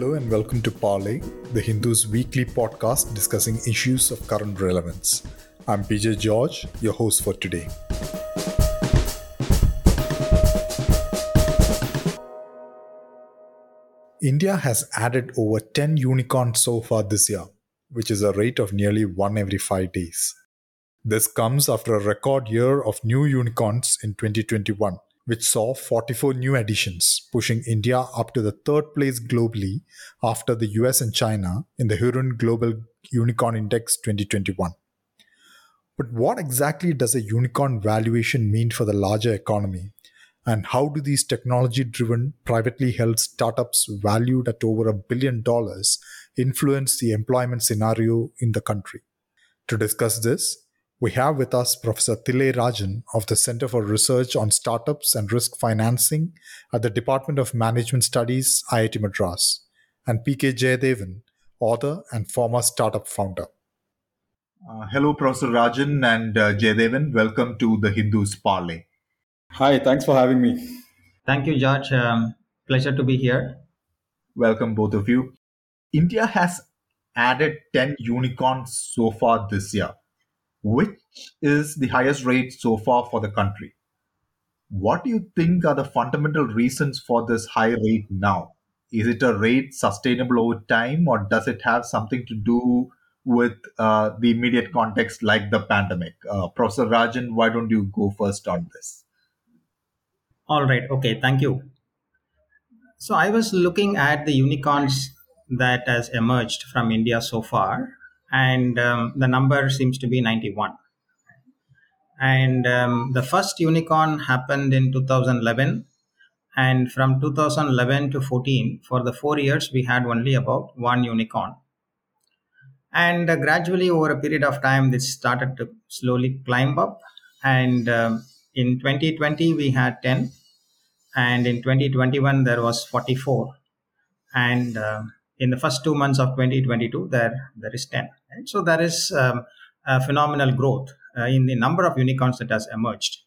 Hello and welcome to Parley, the Hindu's weekly podcast discussing issues of current relevance. I'm PJ George, your host for today. India has added over 10 unicorns so far this year, which is a rate of nearly one every five days. This comes after a record year of new unicorns in 2021 which saw 44 new additions, pushing India up to the third place globally after the US and China in the Hurun Global Unicorn Index 2021. But what exactly does a unicorn valuation mean for the larger economy? And how do these technology driven, privately held startups valued at over a billion dollars influence the employment scenario in the country? To discuss this, we have with us Professor Thillai Rajan of the Center for Research on Startups and Risk Financing at the Department of Management Studies, IIT Madras, and PK Jayadevan, author and former startup founder. Uh, hello, Professor Rajan and uh, Jayadevan. Welcome to the Hindu's Parley. Hi, thanks for having me. Thank you, George. Um, pleasure to be here. Welcome, both of you. India has added 10 unicorns so far this year which is the highest rate so far for the country. What do you think are the fundamental reasons for this high rate now? Is it a rate sustainable over time, or does it have something to do with uh, the immediate context like the pandemic? Uh, Professor Rajan, why don't you go first on this? All right. Okay. Thank you. So I was looking at the unicorns that has emerged from India so far, and um, the number seems to be 91 and um, the first unicorn happened in 2011 and from 2011 to 14 for the four years we had only about one unicorn. And uh, gradually over a period of time this started to slowly climb up. And um, in 2020 we had 10 and in 2021 there was 44 and uh, in the first two months of 2022 there there is 10 right? so there is um, a phenomenal growth uh, in the number of unicorns that has emerged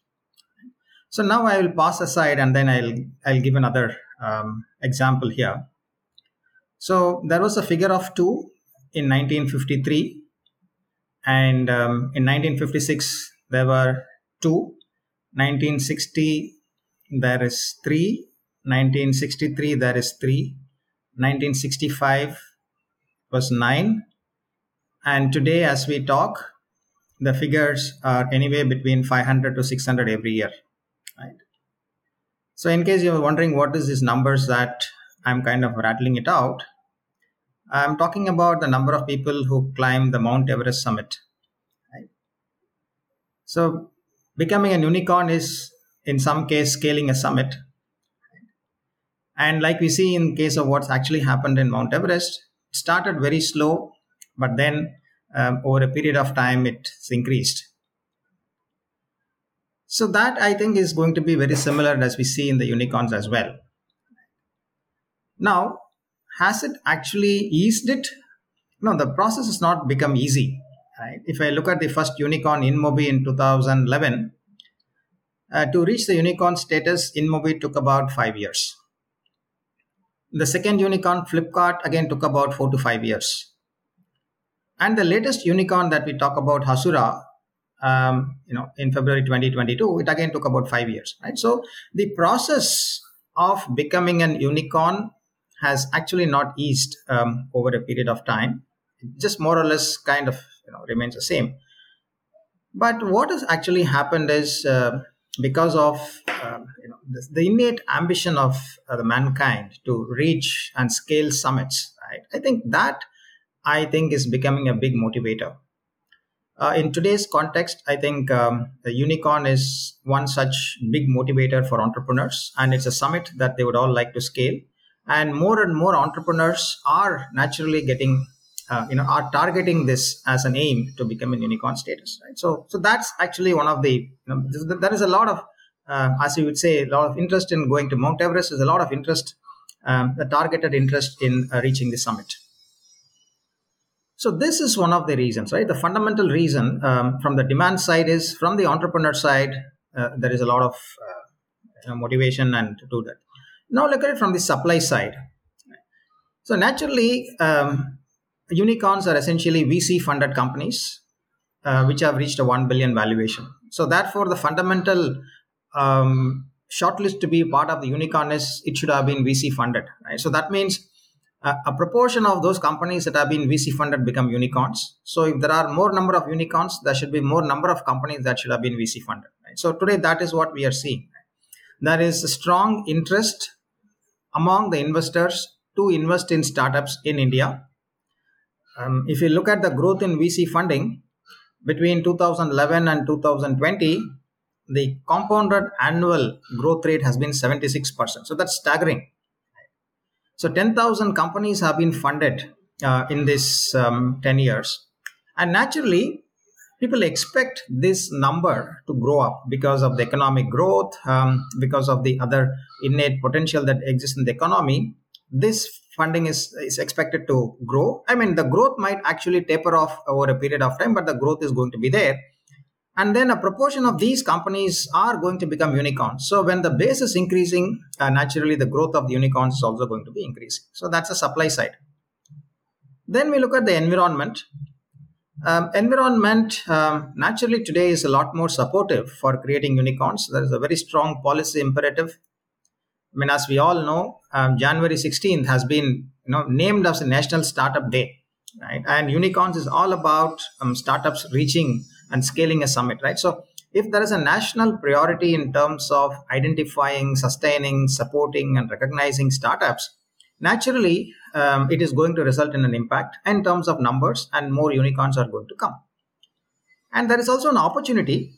so now i will pass aside and then i'll i'll give another um, example here so there was a figure of 2 in 1953 and um, in 1956 there were 2 1960 there is 3 1963 there is 3 1965 was 9 and today as we talk the figures are anywhere between 500 to 600 every year right? So in case you're wondering what is these numbers that i'm kind of rattling it out i'm talking about the number of people who climb the mount everest summit right? So becoming a unicorn is in some case scaling a summit and like we see in case of what's actually happened in Mount Everest, started very slow, but then um, over a period of time it's increased. So that I think is going to be very similar as we see in the unicorns as well. Now, has it actually eased it? No, the process has not become easy. Right? If I look at the first unicorn InMobi in 2011, uh, to reach the unicorn status, InMobi took about five years. The second unicorn, Flipkart, again took about four to five years. And the latest unicorn that we talk about, Hasura, um, you know, in February 2022, it again took about five years, right? So the process of becoming an unicorn has actually not eased um, over a period of time. It just more or less kind of you know remains the same. But what has actually happened is uh, because of um, you know the, the, innate ambition of uh, the mankind to reach and scale summits right? I think that i think is becoming a big motivator. Uh, in today's context i think um, the unicorn is one such big motivator for entrepreneurs and it's a summit that they would all like to scale. And more and more entrepreneurs are naturally getting uh, you know are targeting this as an aim to become a unicorn status right? So so that's actually one of the you know, there is a lot of uh, as you would say a lot of interest in going to mount everest. There's a lot of interest um, the targeted interest in uh, reaching the summit. So this is one of the reasons right? The fundamental reason um, from the demand side is from the entrepreneur side uh, there is a lot of uh, motivation and to do that. Now look at it from the supply side. So naturally, um, unicorns are essentially VC funded companies uh, which have reached a 1 billion valuation. So therefore, the fundamental um, shortlist to be part of the unicorn is it should have been VC funded. Right? So that means a, a proportion of those companies that have been VC funded become unicorns. So if there are more number of unicorns, there should be more number of companies that should have been VC funded. Right? So today, that is what we are seeing. There is a strong interest among the investors to invest in startups in India. Um, if you look at the growth in VC funding between 2011 and 2020, the compounded annual growth rate has been 76%. So that's staggering. So 10,000 companies have been funded uh, in this um, 10 years. And naturally, people expect this number to grow up because of the economic growth, um, because of the other innate potential that exists in the economy. This funding is, is expected to grow. I mean, the growth might actually taper off over a period of time, but the growth is going to be there. And then a proportion of these companies are going to become unicorns. So when the base is increasing, uh, naturally the growth of the unicorns is also going to be increasing. So that's the supply side. Then we look at the environment. Um, environment um, naturally today is a lot more supportive for creating unicorns. There is a very strong policy imperative. I mean, as we all know, um, January 16th has been you know named as a National Startup Day, right? And unicorns is all about um, startups reaching and scaling a summit, right? So if there is a national priority in terms of identifying, sustaining, supporting, and recognizing startups, naturally um, it is going to result in an impact in terms of numbers, and more unicorns are going to come. And there is also an opportunity,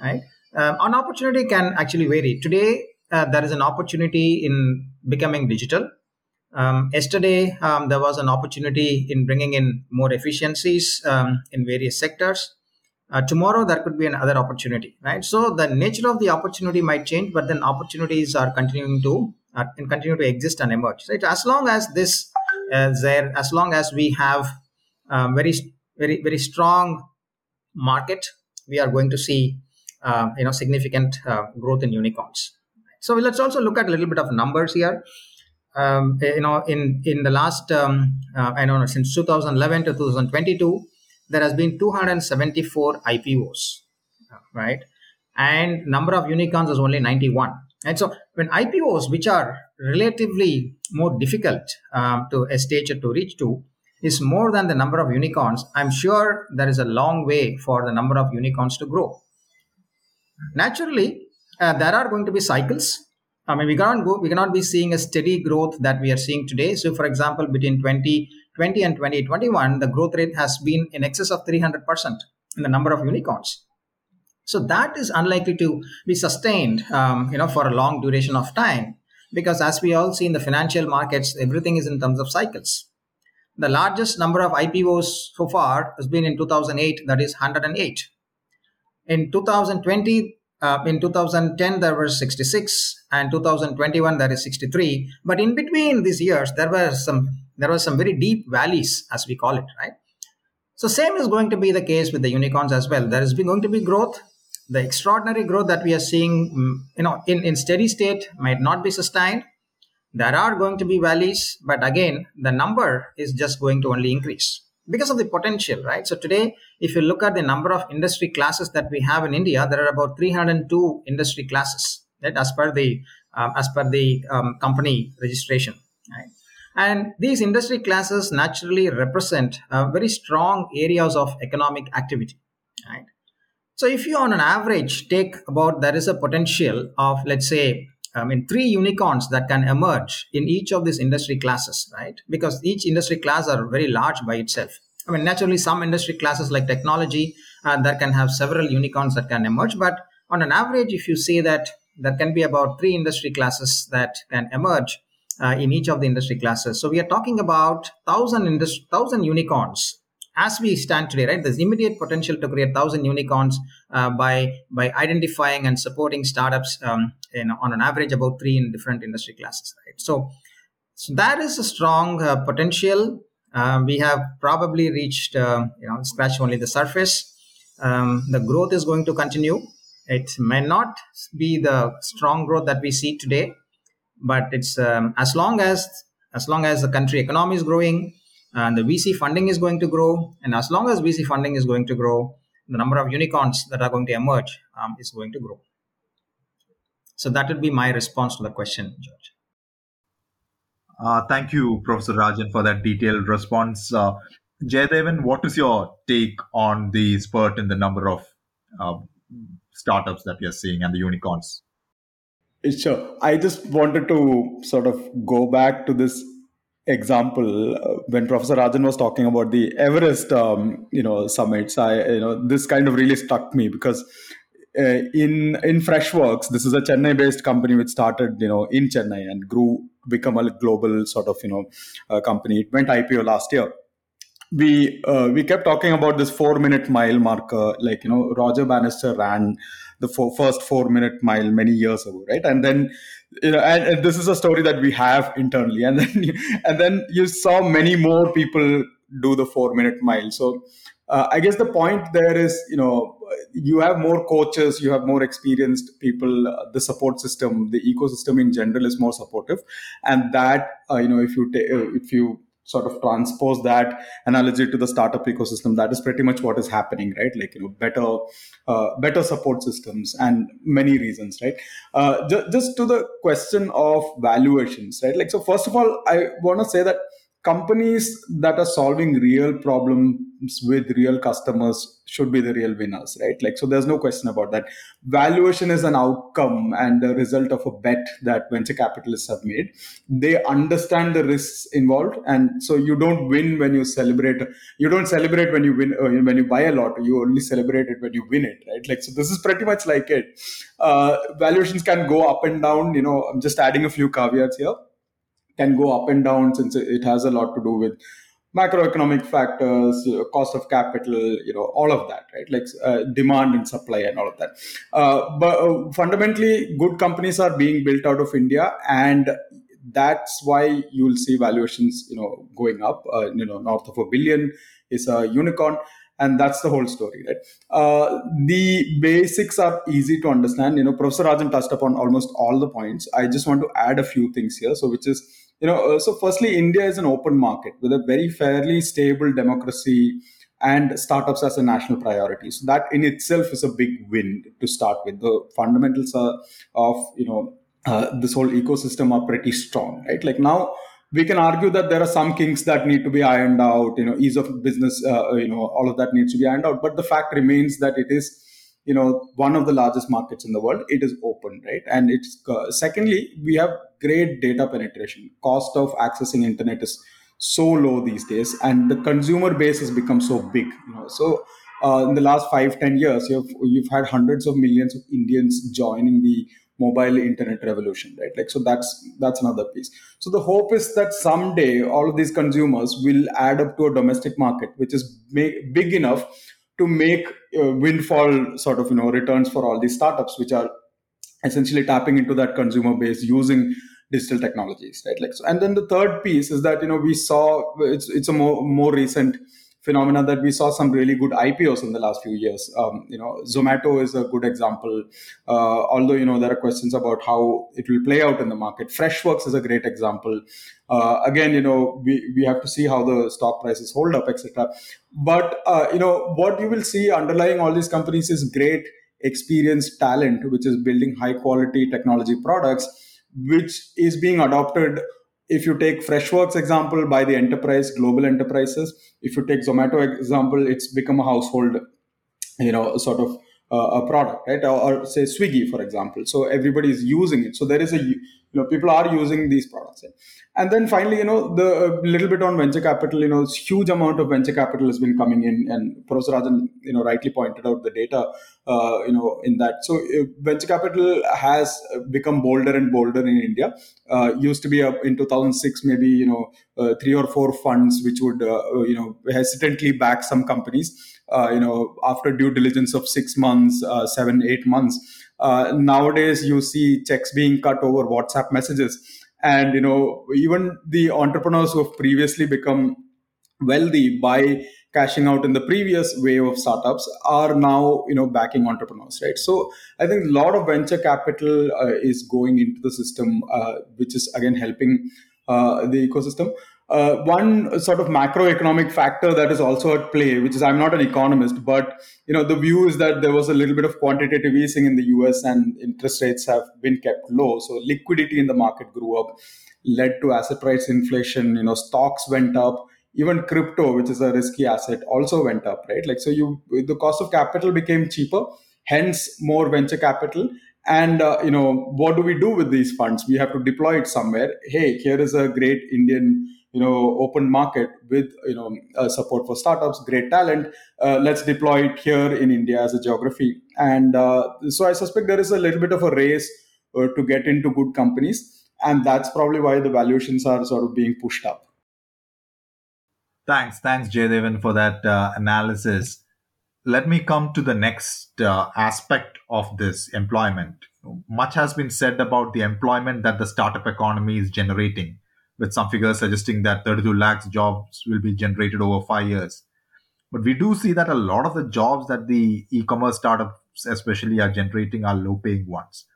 right? Um, an opportunity can actually vary. Today, uh, there is an opportunity in becoming digital. Um, yesterday, um, there was an opportunity in bringing in more efficiencies um, in various sectors. Uh, tomorrow there could be another opportunity right? So the nature of the opportunity might change but then opportunities are continuing to uh, continue to exist and emerge right? As long as this is there as long as we have um, very very very strong market we are going to see uh, you know significant uh, growth in unicorns so let's also look at a little bit of numbers here um, you know in in the last um, uh, i don't know since 2011 to 2022 there has been 274 IPOs, right? And number of unicorns is only 91. And so when IPOs, which are relatively more difficult um, to a stage to reach to, is more than the number of unicorns, I'm sure there is a long way for the number of unicorns to grow. Naturally, uh, there are going to be cycles. I mean, we cannot go, we cannot be seeing a steady growth that we are seeing today. So, for example, between 20 20 and 2021, the growth rate has been in excess of 300% in the number of unicorns. So that is unlikely to be sustained, um, you know, for a long duration of time, because as we all see in the financial markets, everything is in terms of cycles. The largest number of IPOs so far has been in 2008, that is 108. In 2020, uh, in 2010 there were 66, and 2021 there is 63. But in between these years, there were some there were some very deep valleys, as we call it, right? So same is going to be the case with the unicorns as well. There is going to be growth. The extraordinary growth that we are seeing, mm, you know, in, in steady state might not be sustained. There are going to be valleys, but again, the number is just going to only increase because of the potential, right? So today, if you look at the number of industry classes that we have in India, there are about 302 industry classes, right? As per the um, as per the um, company registration, right? And these industry classes naturally represent uh, very strong areas of economic activity. Right? So if you on an average take about there is a potential of let's say I mean three unicorns that can emerge in each of these industry classes, right? Because each industry class are very large by itself. I mean naturally some industry classes like technology uh, that can have several unicorns that can emerge, but on an average, if you say that there can be about three industry classes that can emerge, uh, in each of the industry classes. So we are talking about thousand industry, thousand unicorns as we stand today, right? There's immediate potential to create thousand unicorns uh, by by identifying and supporting startups um, in, on an average about three in different industry classes, right? So, so that is a strong uh, potential. Uh, we have probably reached, uh, you know, scratch only the surface. Um, the growth is going to continue. It may not be the strong growth that we see today, but it's um, as long as as long as the country economy is growing and the VC funding is going to grow, and as long as VC funding is going to grow, the number of unicorns that are going to emerge um, is going to grow. So that would be my response to the question, George. Uh, thank you, Professor Rajan, for that detailed response. Uh, Jayadevan, what is your take on the spurt in the number of uh, startups that we are seeing and the unicorns? Sure. I just wanted to sort of go back to this example uh, when Professor Rajan was talking about the Everest, um, you know, summits. I, you know, this kind of really struck me because uh, in in Freshworks, this is a Chennai-based company which started, you know, in Chennai and grew, become a global sort of, you know, uh, company. It went IPO last year we uh, we kept talking about this four minute mile marker like you know roger bannister ran the four, first four minute mile many years ago right? And then you know and, and, this is a story that we have internally. And then you, and then you saw many more people do the four minute mile. So uh, i guess the point there is you know you have more coaches you have more experienced people. Uh, the support system the ecosystem in general is more supportive. And that uh, you know if you ta- if you sort of transpose that analogy to the startup ecosystem. That is pretty much what is happening right? Like you know better uh, better support systems and many reasons right? Uh, ju- just to the question of valuations right? Like so first of all i want to say that companies that are solving real problems with real customers should be the real winners right? Like so there's no question about that. Valuation is an outcome and the result of a bet that venture capitalists have made. They understand the risks involved and so you don't win when you celebrate you don't celebrate when you win uh, when you buy a lot you only celebrate it when you win it right? Like so this is pretty much like it. Uh, valuations can go up and down you know i'm just adding a few caveats here can go up and down since it has a lot to do with macroeconomic factors, cost of capital, you know, all of that, right? Like uh, demand and supply and all of that. Uh, but uh, fundamentally, good companies are being built out of India, and that's why you'll see valuations, you know, going up. Uh, you know, north of a billion is a unicorn. And that's the whole story, right? Uh, the basics are easy to understand. You know, Professor Rajan touched upon almost all the points. I just want to add a few things here. So, which is you know uh, so firstly india is an open market with a very fairly stable democracy and startups as a national priority. So that in itself is a big win to start with. The fundamentals are, of you know uh, this whole ecosystem are pretty strong right? Like now we can argue that there are some kinks that need to be ironed out you know ease of business uh, you know all of that needs to be ironed out. But the fact remains that it is you know one of the largest markets in the world it is open right? And it's uh, secondly we have great data penetration. Cost of accessing internet is so low these days and the consumer base has become so big you know. So uh, in the last five ten years you've you've had hundreds of millions of indians joining the mobile internet revolution right? Like so that's that's another piece. So the hope is that someday all of these consumers will add up to a domestic market which is big enough to make uh, windfall sort of you know returns for all these startups which are essentially tapping into that consumer base using digital technologies right? Like so and then the third piece is that you know we saw it's it's a more more recent phenomena that we saw some really good IPOs in the last few years. Um, you know, Zomato is a good example. Uh, although you know there are questions about how it will play out in the market. Freshworks is a great example. Uh, again, you know, we, we have to see how the stock prices hold up, etc. But uh, you know, what you will see underlying all these companies is great experienced talent, which is building high quality technology products, which is being adopted if you take freshworks example by the enterprise global enterprises if you take zomato example it's become a household you know sort of uh, a product right? Or, or, say swiggy for example. So everybody is using it. So there is a you know people are using these products? And then finally you know the uh, little bit on venture capital you know huge amount of venture capital has been coming in and professor rajan you know rightly pointed out the data uh, you know in that. So uh, venture capital has become bolder and bolder in india. Uh, used to be uh, in 2006 maybe you know uh, three or four funds which would you know hesitantly back some companies you know after due diligence of 6 months 7 8 months. Uh, nowadays you see checks being cut over whatsapp messages and you know even the entrepreneurs who have previously become wealthy by cashing out in the previous wave of startups are now you know backing entrepreneurs right so i think a lot of venture capital uh, is going into the system uh, which is again helping uh, the ecosystem. Uh, one sort of macroeconomic factor that is also at play, which is I'm not an economist, but you know the view is that there was a little bit of quantitative easing in the U.S. and interest rates have been kept low, so liquidity in the market grew up, led to asset price inflation. You know, stocks went up, even crypto, which is a risky asset, also went up, right? Like so, you the cost of capital became cheaper, hence more venture capital and uh, you know what do we do with these funds we have to deploy it somewhere hey here is a great indian you know open market with you know uh, support for startups great talent. Uh, let's deploy it here in india as a geography. And uh, so i suspect there is a little bit of a race uh, to get into good companies. And that's probably why the valuations are sort of being pushed up. Thanks. Thanks Jayadevan for that uh, analysis. Let me come to the next uh, aspect of this employment. Much has been said about the employment that the startup economy is generating with some figures suggesting that 32 lakhs jobs will be generated over five years. But we do see that a lot of the jobs that the e-commerce startups especially are generating are low-paying ones.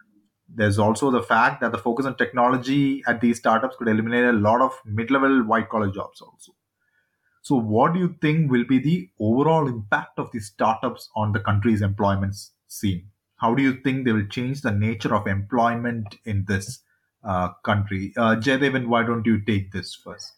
There's also the fact that the focus on technology at these startups could eliminate a lot of mid-level white-collar jobs also. So, what do you think will be the overall impact of these startups on the country's employment scene? How do you think they will change the nature of employment in this uh, country. Uh, Jayadevan, why don't you take this first?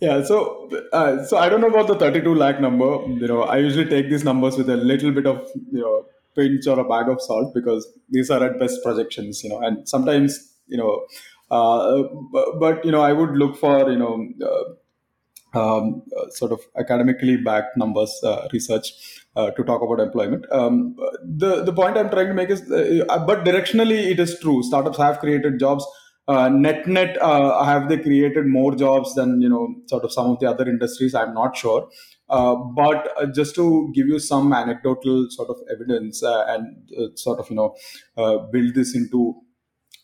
Yeah, so uh, so I don't know about the 32 lakh number. You know, I usually take these numbers with a little bit of you know pinch or a bag of salt because these are at best projections. You know, and sometimes you know, uh, but, but, you know, I would look for you know. Uh, um, uh, sort of academically backed numbers uh, research uh, to talk about employment. Um, the the point I'm trying to make is, but directionally it is true. Startups have created jobs uh, net net uh, have they created more jobs than you know sort of some of the other industries i'm not sure uh, but uh, just to give you some anecdotal sort of evidence uh, and uh, sort of you know build this into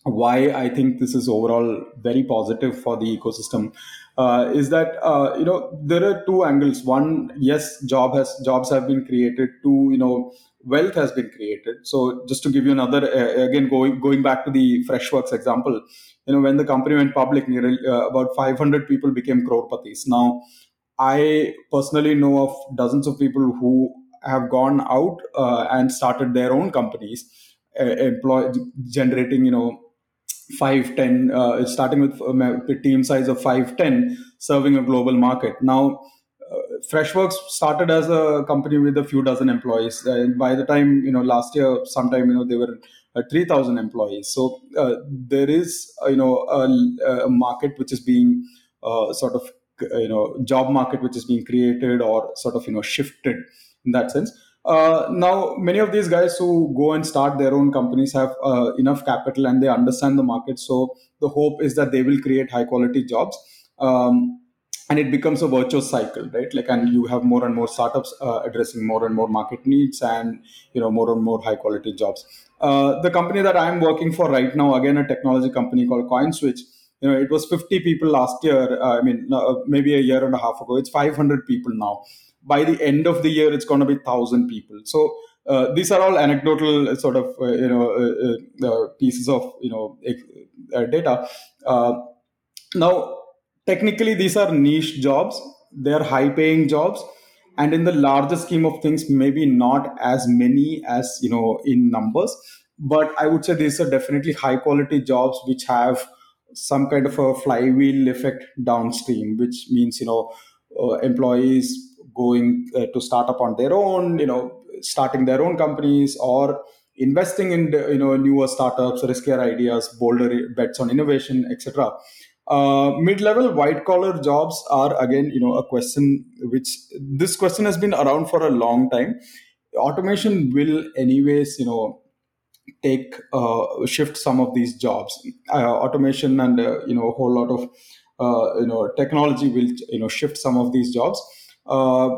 why I think this is overall very positive for the ecosystem uh, is that uh, you know there are two angles. One, yes, job has jobs have been created. Two, you know, wealth has been created. So just to give you another uh, again going going back to the Freshworks example, you know when the company went public, nearly uh, about 500 people became crorepati's. Now, I personally know of dozens of people who have gone out uh, and started their own companies, uh, employ generating you know five ten uh, starting with um, a team size of five ten serving a global market now uh, freshworks started as a company with a few dozen employees and by the time you know last year sometime you know they were uh, 3000 employees so uh, there is uh, you know a, a, market which is being uh, sort of you know job market which is being created or sort of you know shifted in that sense uh, now, many of these guys who go and start their own companies have uh, enough capital and they understand the market. So the hope is that they will create high quality jobs. Um, and it becomes a virtuous cycle, right? Like, and you have more and more startups uh, addressing more and more market needs, and you know more and more high quality jobs. Uh, the company that I'm working for right now, again, a technology company called CoinSwitch, you know, it was 50 people last year. Uh, I mean, uh, maybe a year and a half ago. It's 500 people now by the end of the year it's going to be 1000 people so uh, these are all anecdotal sort of uh, you know uh, uh, uh pieces of you know uh, data now technically these are niche jobs. They are high paying jobs. And in the larger scheme of things maybe not as many as you know in numbers. But i would say these are definitely high quality jobs which have some kind of a flywheel effect downstream which means you know employees going uh, to start up on their own, you know, starting their own companies or investing in you know newer startups, riskier ideas, bolder bets on innovation, etc. Uh, mid-level white-collar jobs are again, you know, a question which this question has been around for a long time. Automation will, anyways, you know, take uh, shift some of these jobs. Uh, automation and uh, you know a whole lot of uh, you know technology will you know shift some of these jobs uh,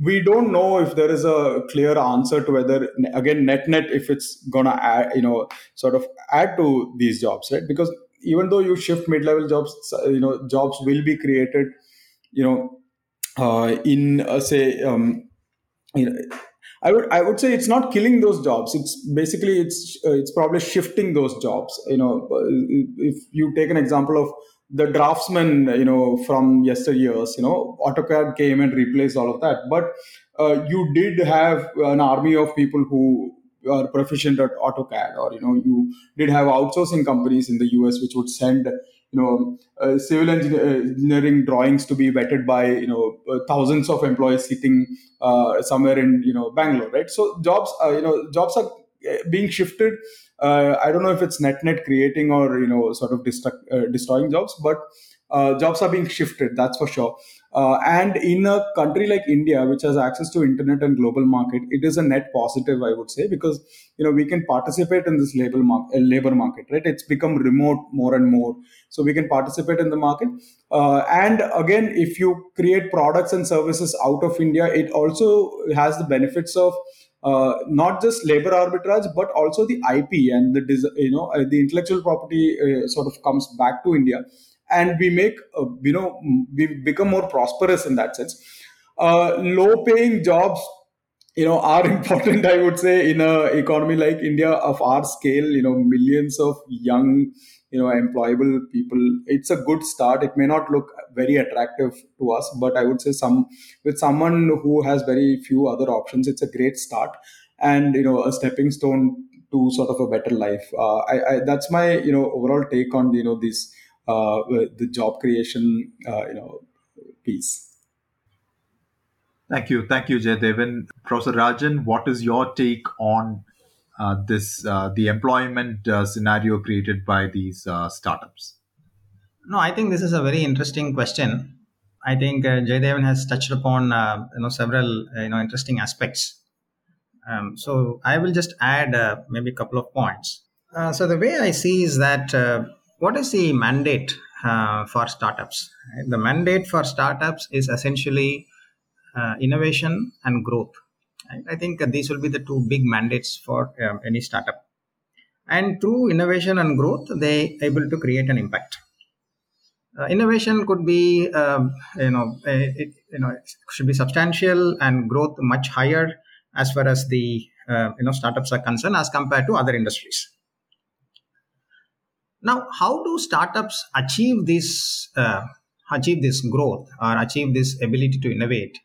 we don't know if there is a clear answer to whether again net net if it's gonna add you know sort of add to these jobs right because even though you shift mid-level jobs you know jobs will be created you know uh, in uh, say um, you know I would I would say it's not killing those jobs. It's basically it's uh, it's probably shifting those jobs. You know, uh, if you take an example of the draftsman, you know, from yesteryears, you know, AutoCAD came and replaced all of that. But uh, you did have an army of people who are proficient at AutoCAD, or you know, you did have outsourcing companies in the US which would send you know uh, civil engineering drawings to be vetted by you know uh, thousands of employees sitting uh, somewhere in you know Bangalore, right? So jobs, uh, you know, jobs are uh, being shifted uh, I don't know if it's net net creating or you know sort of destruct, uh, destroying jobs, but uh, jobs are being shifted. That's for sure. Uh, and in a country like India, which has access to internet and global market, it is a net positive, I would say, because you know we can participate in this labor market, uh, labor market, right? It's become remote more and more, so we can participate in the market. Uh, and again, if you create products and services out of India, it also has the benefits of uh, not just labor arbitrage but also the ip and the you know uh, the intellectual property uh, sort of comes back to india and we make uh, you know we become more prosperous in that sense. Uh, low paying jobs you know are important i would say in a economy like india of our scale you know millions of young you know employable people. It's a good start. It may not look very attractive to us but i would say some with someone who has very few other options it's a great start and you know a stepping stone to sort of a better life. Uh, I, I, that's my you know overall take on you know this uh, the job creation uh, you know piece Thank you. Thank you, Jayadevan. Professor Rajan, what is your take on uh, this uh, the employment uh, scenario created by these startups? No, I think this is a very interesting question. I think uh, Jayadevan has touched upon uh, you know several uh, you know interesting aspects. Um, so I will just add uh, maybe a couple of points. Uh, so the way I see is that uh, what is the mandate for startups? The mandate for startups is essentially innovation and growth. I think these will be the two big mandates for um, any startup. And through innovation and growth, they able to create an impact. Uh, innovation could be, um, you know, it, you know, should be substantial and growth much higher as far as the uh, you know startups are concerned as compared to other industries. Now, how do startups achieve this uh, achieve this growth or achieve this ability to innovate?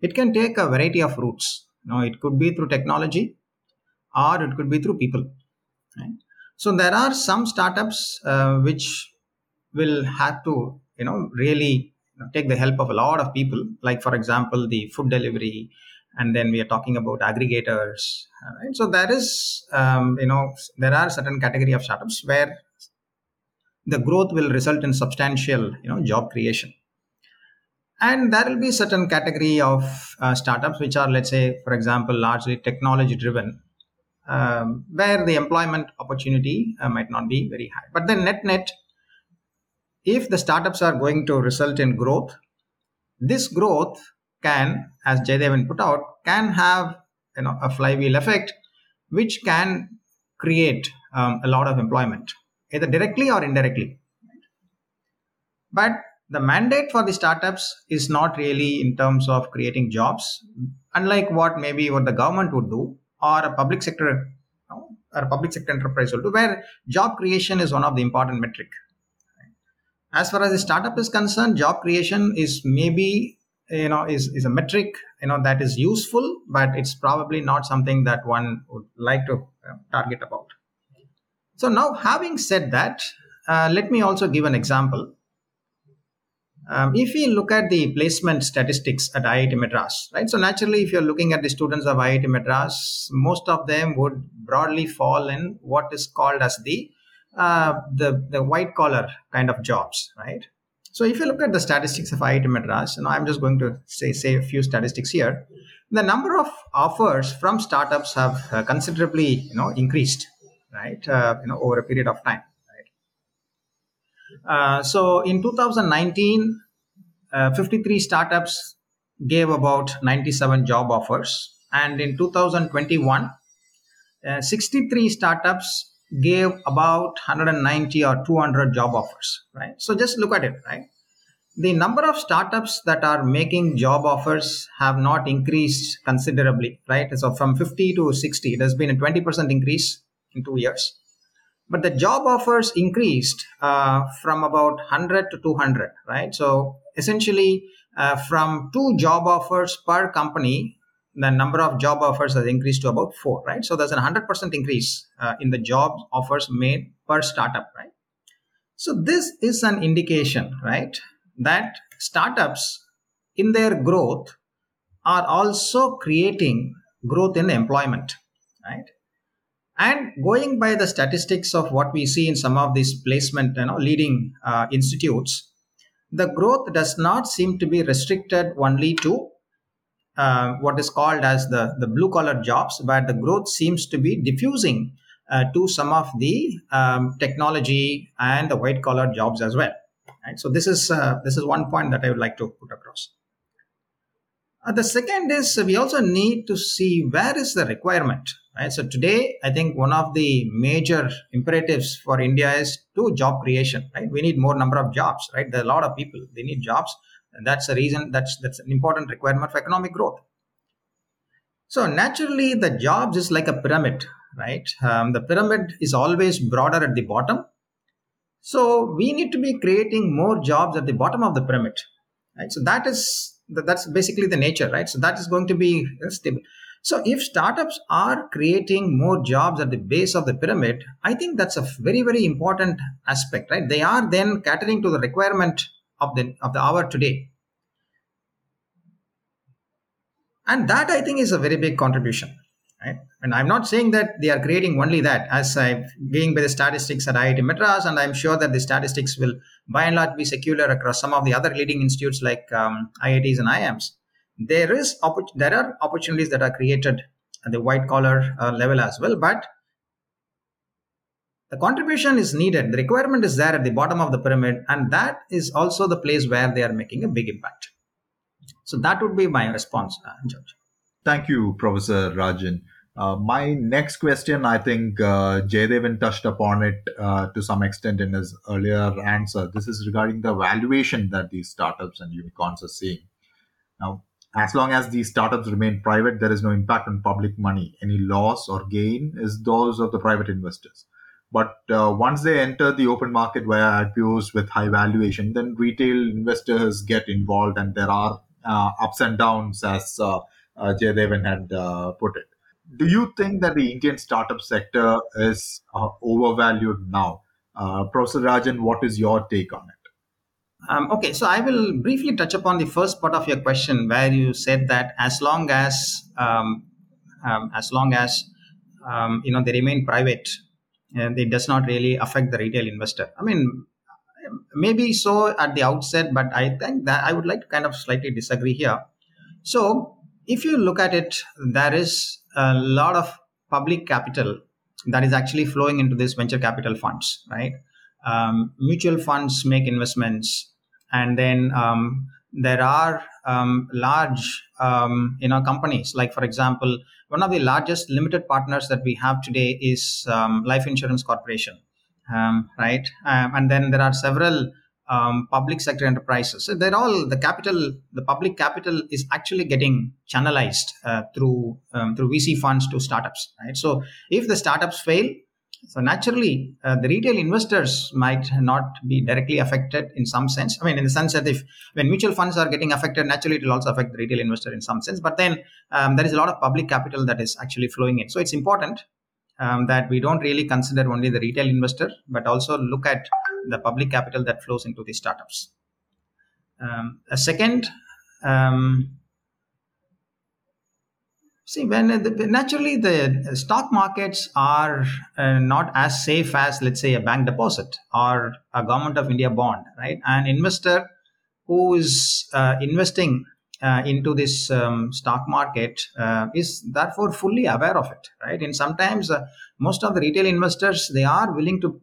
it can take a variety of routes. Know, it could be through technology or it could be through people. Right? So there are some startups uh, which will have to, you know, really take the help of a lot of people. Like for example, the food delivery, and then we are talking about aggregators. Right? So there is, um, you know, there are certain category of startups where the growth will result in substantial, you know, job creation and there will be certain category of uh, startups which are let's say for example largely technology driven um, where the employment opportunity uh, might not be very high but then net net if the startups are going to result in growth this growth can as Jayadevan put out can have you know a flywheel effect which can create um, a lot of employment either directly or indirectly. But the mandate for the startups is not really in terms of creating jobs unlike what maybe what the government would do or a public sector or a public sector enterprise will do where job creation is one of the important metric. As far as the startup is concerned job creation is maybe you know is, is a metric you know that is useful but it's probably not something that one would like to uh, target about so now having said that uh, let me also give an example um, if we look at the placement statistics at IIT Madras, right? So naturally, if you're looking at the students of IIT Madras, most of them would broadly fall in what is called as the uh, the the white collar kind of jobs, right? So if you look at the statistics of IIT Madras, and I'm just going to say say a few statistics here. The number of offers from startups have uh, considerably, you know, increased, right? Uh, you know, over a period of time. Uh, so in 2019, uh, 53 startups gave about 97 job offers. And in 2021, uh, 63 startups gave about 190 or 200 job offers, right? So just look at it, right? The number of startups that are making job offers have not increased considerably, right? So from 50 to 60, there's been a 20% increase in two years but the job offers increased uh, from about 100 to 200 right so essentially uh, from two job offers per company the number of job offers has increased to about four right? So there's a 100% increase uh, in the job offers made per startup right? So this is an indication right that startups in their growth are also creating growth in employment right? And going by the statistics of what we see in some of these placement you know leading uh, institutes the growth does not seem to be restricted only to uh, what is called as the, the blue collar jobs, where the growth seems to be diffusing uh, to some of the um, technology and the white collar jobs as well. Right? So this is uh, this is one point that I would like to put across. Uh, the second is we also need to see where is the requirement. Right? So today, I think one of the major imperatives for India is to job creation. Right? We need more number of jobs. Right? There are a lot of people. They need jobs. And that's the reason. That's that's an important requirement for economic growth. So naturally, the jobs is like a pyramid, right? Um, the pyramid is always broader at the bottom. So we need to be creating more jobs at the bottom of the pyramid, right? So that is that's basically the nature, right? So that is going to be stable. So if startups are creating more jobs at the base of the pyramid, I think that's a very, very important aspect, right? They are then catering to the requirement of the of the hour today. And that I think is a very big contribution. Right? And I'm not saying that they are creating only that, as I'm being by the statistics at IIT Madras, and I'm sure that the statistics will by and large be secular across some of the other leading institutes like um, IITs and IIMs. There is there are opportunities that are created at the white collar uh, level as well, but the contribution is needed. The requirement is there at the bottom of the pyramid, and that is also the place where they are making a big impact. So that would be my response, uh, George. Thank you, Professor Rajan. Uh, my next question, I think uh, Jayadevan touched upon it uh, to some extent in his earlier answer. This is regarding the valuation that these startups and unicorns are seeing. Now, as long as these startups remain private, there is no impact on public money. Any loss or gain is those of the private investors. But uh, once they enter the open market via IPOs with high valuation, then retail investors get involved, and there are uh, ups and downs, as uh, uh, Jayadevan had uh, put it. Do you think that the Indian startup sector is uh, overvalued now? Uh, Professor Rajan, what is your take on it? Um, okay, so I will briefly touch upon the first part of your question, where you said that as long as um, um, as long as um, you know they remain private, and it does not really affect the retail investor. I mean, maybe so at the outset, but I think that I would like to kind of slightly disagree here. So, if you look at it, there is a lot of public capital that is actually flowing into these venture capital funds, right? Um, mutual funds make investments, and then um, there are um, large, um, you know, companies. Like for example, one of the largest limited partners that we have today is um, Life Insurance Corporation, um, right? and then there are several um, public sector enterprises. So they're all the capital, the public capital is actually getting channelized uh, through um, through VC funds to startups, right? So if the startups fail, so naturally uh, the retail investors might not be directly affected in some sense. I mean, in the sense that if when mutual funds are getting affected, naturally it will also affect the retail investor in some sense. But then um, there is a lot of public capital that is actually flowing in. So it's important um, that we don't really consider only the retail investor, but also look at the public capital that flows into the startups. Um, a second, um, see, when the, naturally the stock markets are uh, not as safe as, let's say, a bank deposit or a government of India bond, right? An investor who is uh, investing uh, into this um, stock market uh, is therefore fully aware of it right and sometimes uh, most of the retail investors they are willing to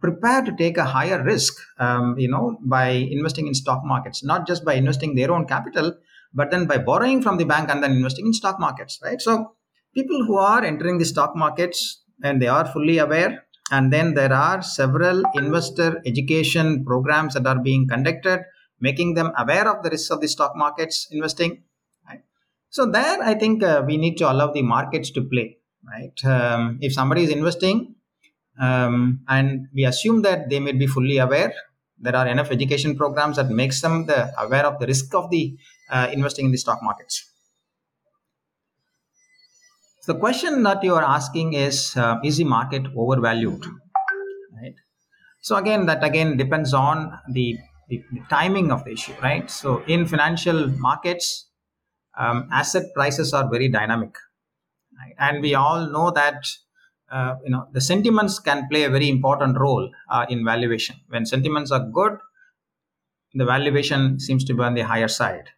prepare to take a higher risk um, you know by investing in stock markets not just by investing their own capital but then by borrowing from the bank and then investing in stock markets right so people who are entering the stock markets and they are fully aware and then there are several investor education programs that are being conducted making them aware of the risks of the stock markets investing right? so there i think uh, we need to allow the markets to play right um, if somebody is investing um, and we assume that they may be fully aware. There are enough education programs that makes them the, aware of the risk of the investing in the stock markets. So the question that you are asking is: uh, Is the market overvalued? Right. So again, that again depends on the, the, the timing of the issue, right? So in financial markets, um, asset prices are very dynamic, right? and we all know that uh, you know the sentiments can play a very important role uh, in valuation. When sentiments are good, the valuation seems to be on the higher side.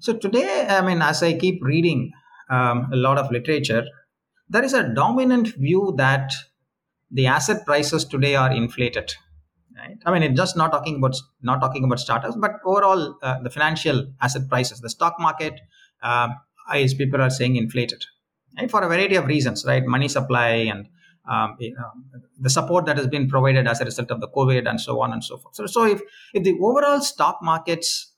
So today, I mean, as I keep reading um, a lot of literature, there is a dominant view that the asset prices today are inflated. Right? I mean, it's just not talking about not talking about startups, but overall uh, the financial asset prices, the stock market, uh, as people are saying, inflated, right? For a variety of reasons, right? Money supply and um, you know, the support that has been provided as a result of the COVID and so on and so forth. So, so if if the overall stock markets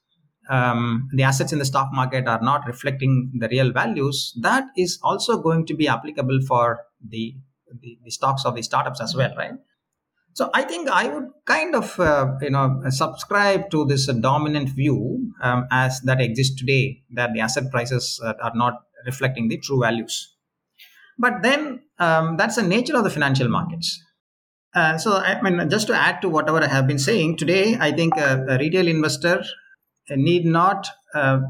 um, the assets in the stock market are not reflecting the real values, that is also going to be applicable for the, the, the stocks of the startups as well, right? So I think I would kind of uh, you know subscribe to this uh, dominant view um, as that exists today that the asset prices uh, are not reflecting the true values. But then um, that's the nature of the financial markets. Uh, so I mean, just to add to whatever I have been saying today, I think a, a retail investor need not uh,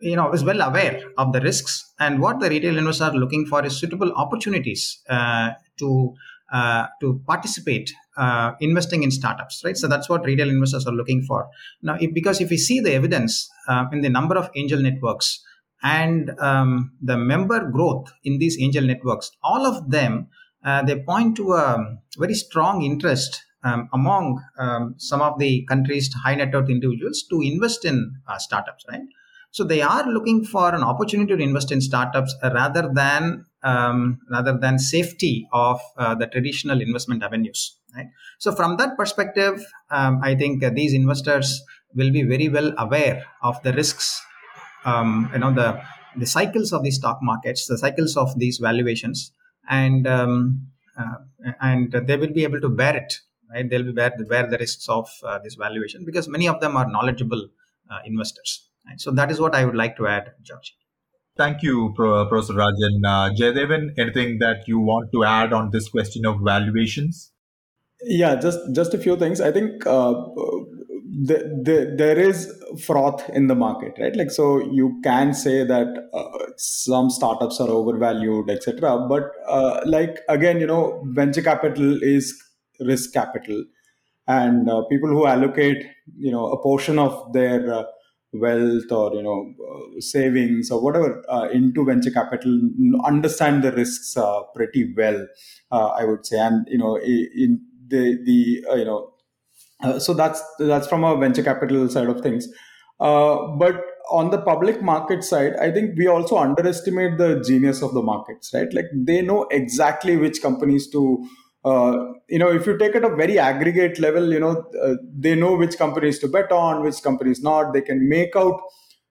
you know is well aware of the risks. And what the retail investors are looking for is suitable opportunities uh, to uh, to participate uh, investing in startups right? So that's what retail investors are looking for. Now if, because if we see the evidence uh, in the number of angel networks and um, the member growth in these angel networks all of them uh, they point to a very strong interest um, among um, some of the country's high net worth individuals to invest in uh, startups, right? So they are looking for an opportunity to invest in startups rather than um, rather than safety of uh, the traditional investment avenues. Right. So from that perspective, um, I think these investors will be very well aware of the risks. Um, you know the the cycles of the stock markets, the cycles of these valuations, and um, uh, and they will be able to bear it right? They'll be bear, bear the risks of uh, this valuation because many of them are knowledgeable uh, investors. Right? So that is what I would like to add, George. Thank you, Pro- Professor Rajan. Uh, Jayadevan, anything that you want to add on this question of valuations? Yeah, just just a few things. I think uh, the, the, there is froth in the market, right? Like, so you can say that uh, some startups are overvalued, etc. But uh, like again, you know, venture capital is risk capital. And uh, people who allocate you know a portion of their uh, wealth or you know uh, savings or whatever uh, into venture capital understand the risks uh, pretty well uh, i would say. And you know in the the you know so that's that's from a venture capital side of things. But on the public market side i think we also underestimate the genius of the markets right? Like they know exactly which companies to uh, you know, if you take it a very aggregate level, you know, uh, they know which companies to bet on, which companies not. They can make out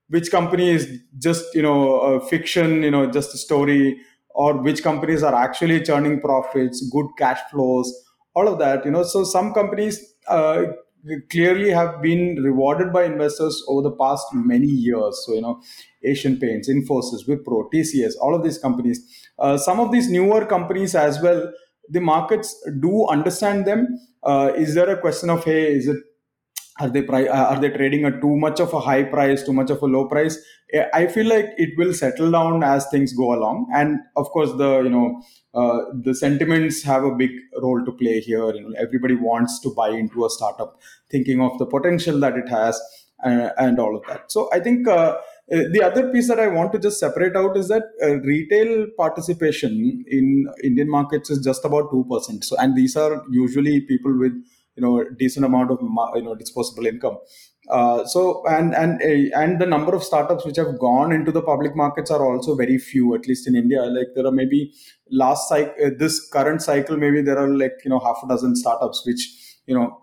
which company is just, you know, fiction, you know, just a story, or which companies are actually churning profits, good cash flows, all of that. You know, so some companies uh, clearly have been rewarded by investors over the past many years. So, you know, Asian Paints, Infosys, Wipro, TCS, all of these companies. Uh, some of these newer companies as well the markets do understand them. Uh, is there a question of hey is it are they uh, are they trading at too much of a high price too much of a low price? I feel like it will settle down as things go along. And of course the you know uh, the sentiments have a big role to play here. You know everybody wants to buy into a startup thinking of the potential that it has uh, and all of that. So i think uh, the other piece that I want to just separate out is that uh, retail participation in Indian markets is just about two percent. So, and these are usually people with you know decent amount of you know disposable income. Uh, so, and and uh, and the number of startups which have gone into the public markets are also very few, at least in India. Like there are maybe last cycle, uh, this current cycle, maybe there are like you know half a dozen startups which you know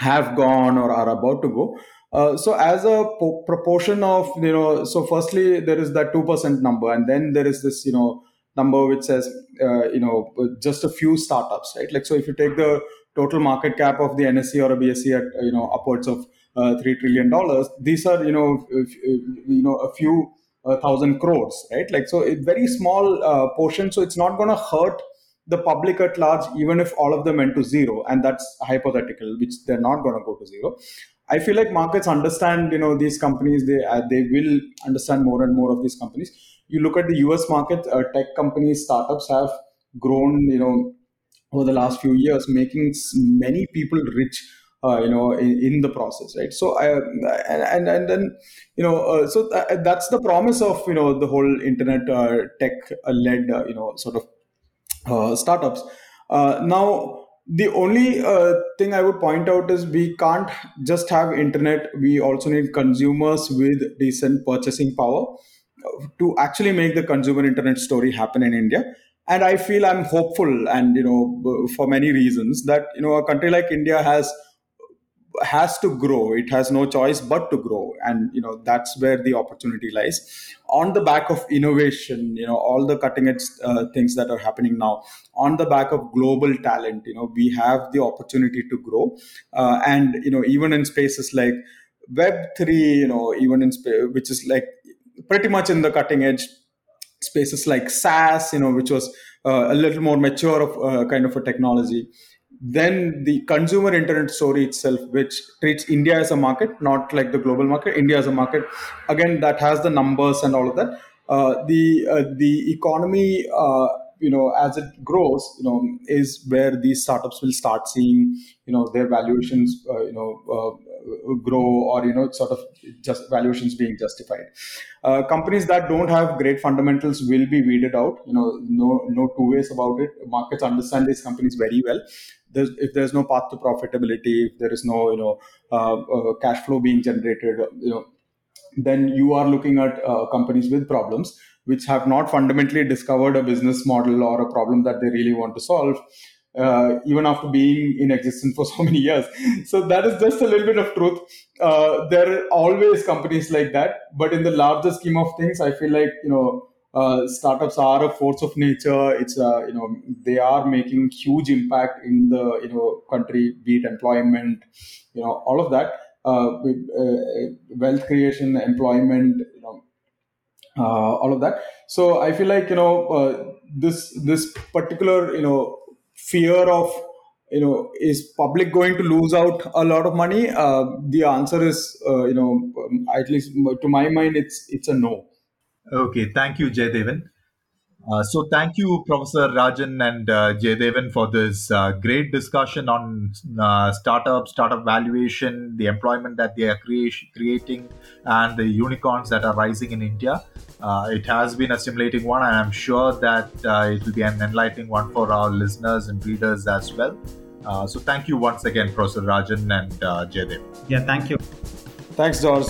have gone or are about to go. Uh, so as a po- proportion of you know so firstly there is that 2% number and then there is this you know number which says uh, you know just a few startups, right? Like so, if you take the total market cap of the NSE or a BSE at you know upwards of uh, three trillion dollars, these are you know you know a few uh, thousand crores, right? Like so, a very small uh, portion. So it's not going to hurt the public at large, even if all of them went to zero, and that's hypothetical, which they're not going to go to zero. I feel like markets understand, you know, these companies. They uh, they will understand more and more of these companies. You look at the U.S. market, uh, tech companies, startups have grown, you know, over the last few years, making many people rich. Uh, you know, in, in, the process, right? So, I, and, and and then, you know, uh, so th- that's the promise of you know the whole internet uh, tech led, uh, you know, sort of startups. Now, the only uh, thing I would point out is we can't just have internet. We also need consumers with decent purchasing power to actually make the consumer internet story happen in India. And I feel I'm hopeful, and you know, for many reasons, that you know, a country like India has has to grow. It has no choice but to grow. And you know that's where the opportunity lies. On the back of innovation you know all the cutting edge uh, things that are happening now on the back of global talent you know we have the opportunity to grow. Uh, and you know even in spaces like web 3 you know even in space which is like pretty much in the cutting edge spaces like SaaS, you know, which was uh, a little more mature of uh, kind of a technology then the consumer internet story itself, which treats India as a market, not like the global market, India as a market, again that has the numbers and all of that. Uh, the uh, the economy, uh, you know, as it grows, you know, is where these startups will start seeing, you know, their valuations, uh, you know, uh, grow or you know, sort of just valuations being justified. Uh, companies that don't have great fundamentals will be weeded out. You know, no no two ways about it. Markets understand these companies very well there's, if there's no path to profitability, if there is no you know uh, uh, cash flow being generated, you know, then you are looking at uh, companies with problems which have not fundamentally discovered a business model or a problem that they really want to solve. Uh, even after being in existence for so many years. So that is just a little bit of truth. Uh, there are always companies like that, but in the larger scheme of things, I feel like you know uh, startups are a force of nature. It's uh, you know they are making huge impact in the you know country, be it employment, you know all of that, uh, with, uh, wealth creation, employment, you know uh, all of that. So I feel like you know this this particular you know fear of you know is public going to lose out a lot of money? the answer is you know um, at least to my mind it's it's a no Okay, thank you, Jayadevan. Uh, so thank you, Professor Rajan and uh, Jayadevan, for this uh, great discussion on uh, startup, startup valuation, the employment that they are creating, and the unicorns that are rising in India. Uh, it has been a stimulating one, and I'm sure that uh, it will be an enlightening one for our listeners and readers as well. Uh, so thank you once again, Professor Rajan and uh, Jayadev. Yeah, thank you. Thanks, George.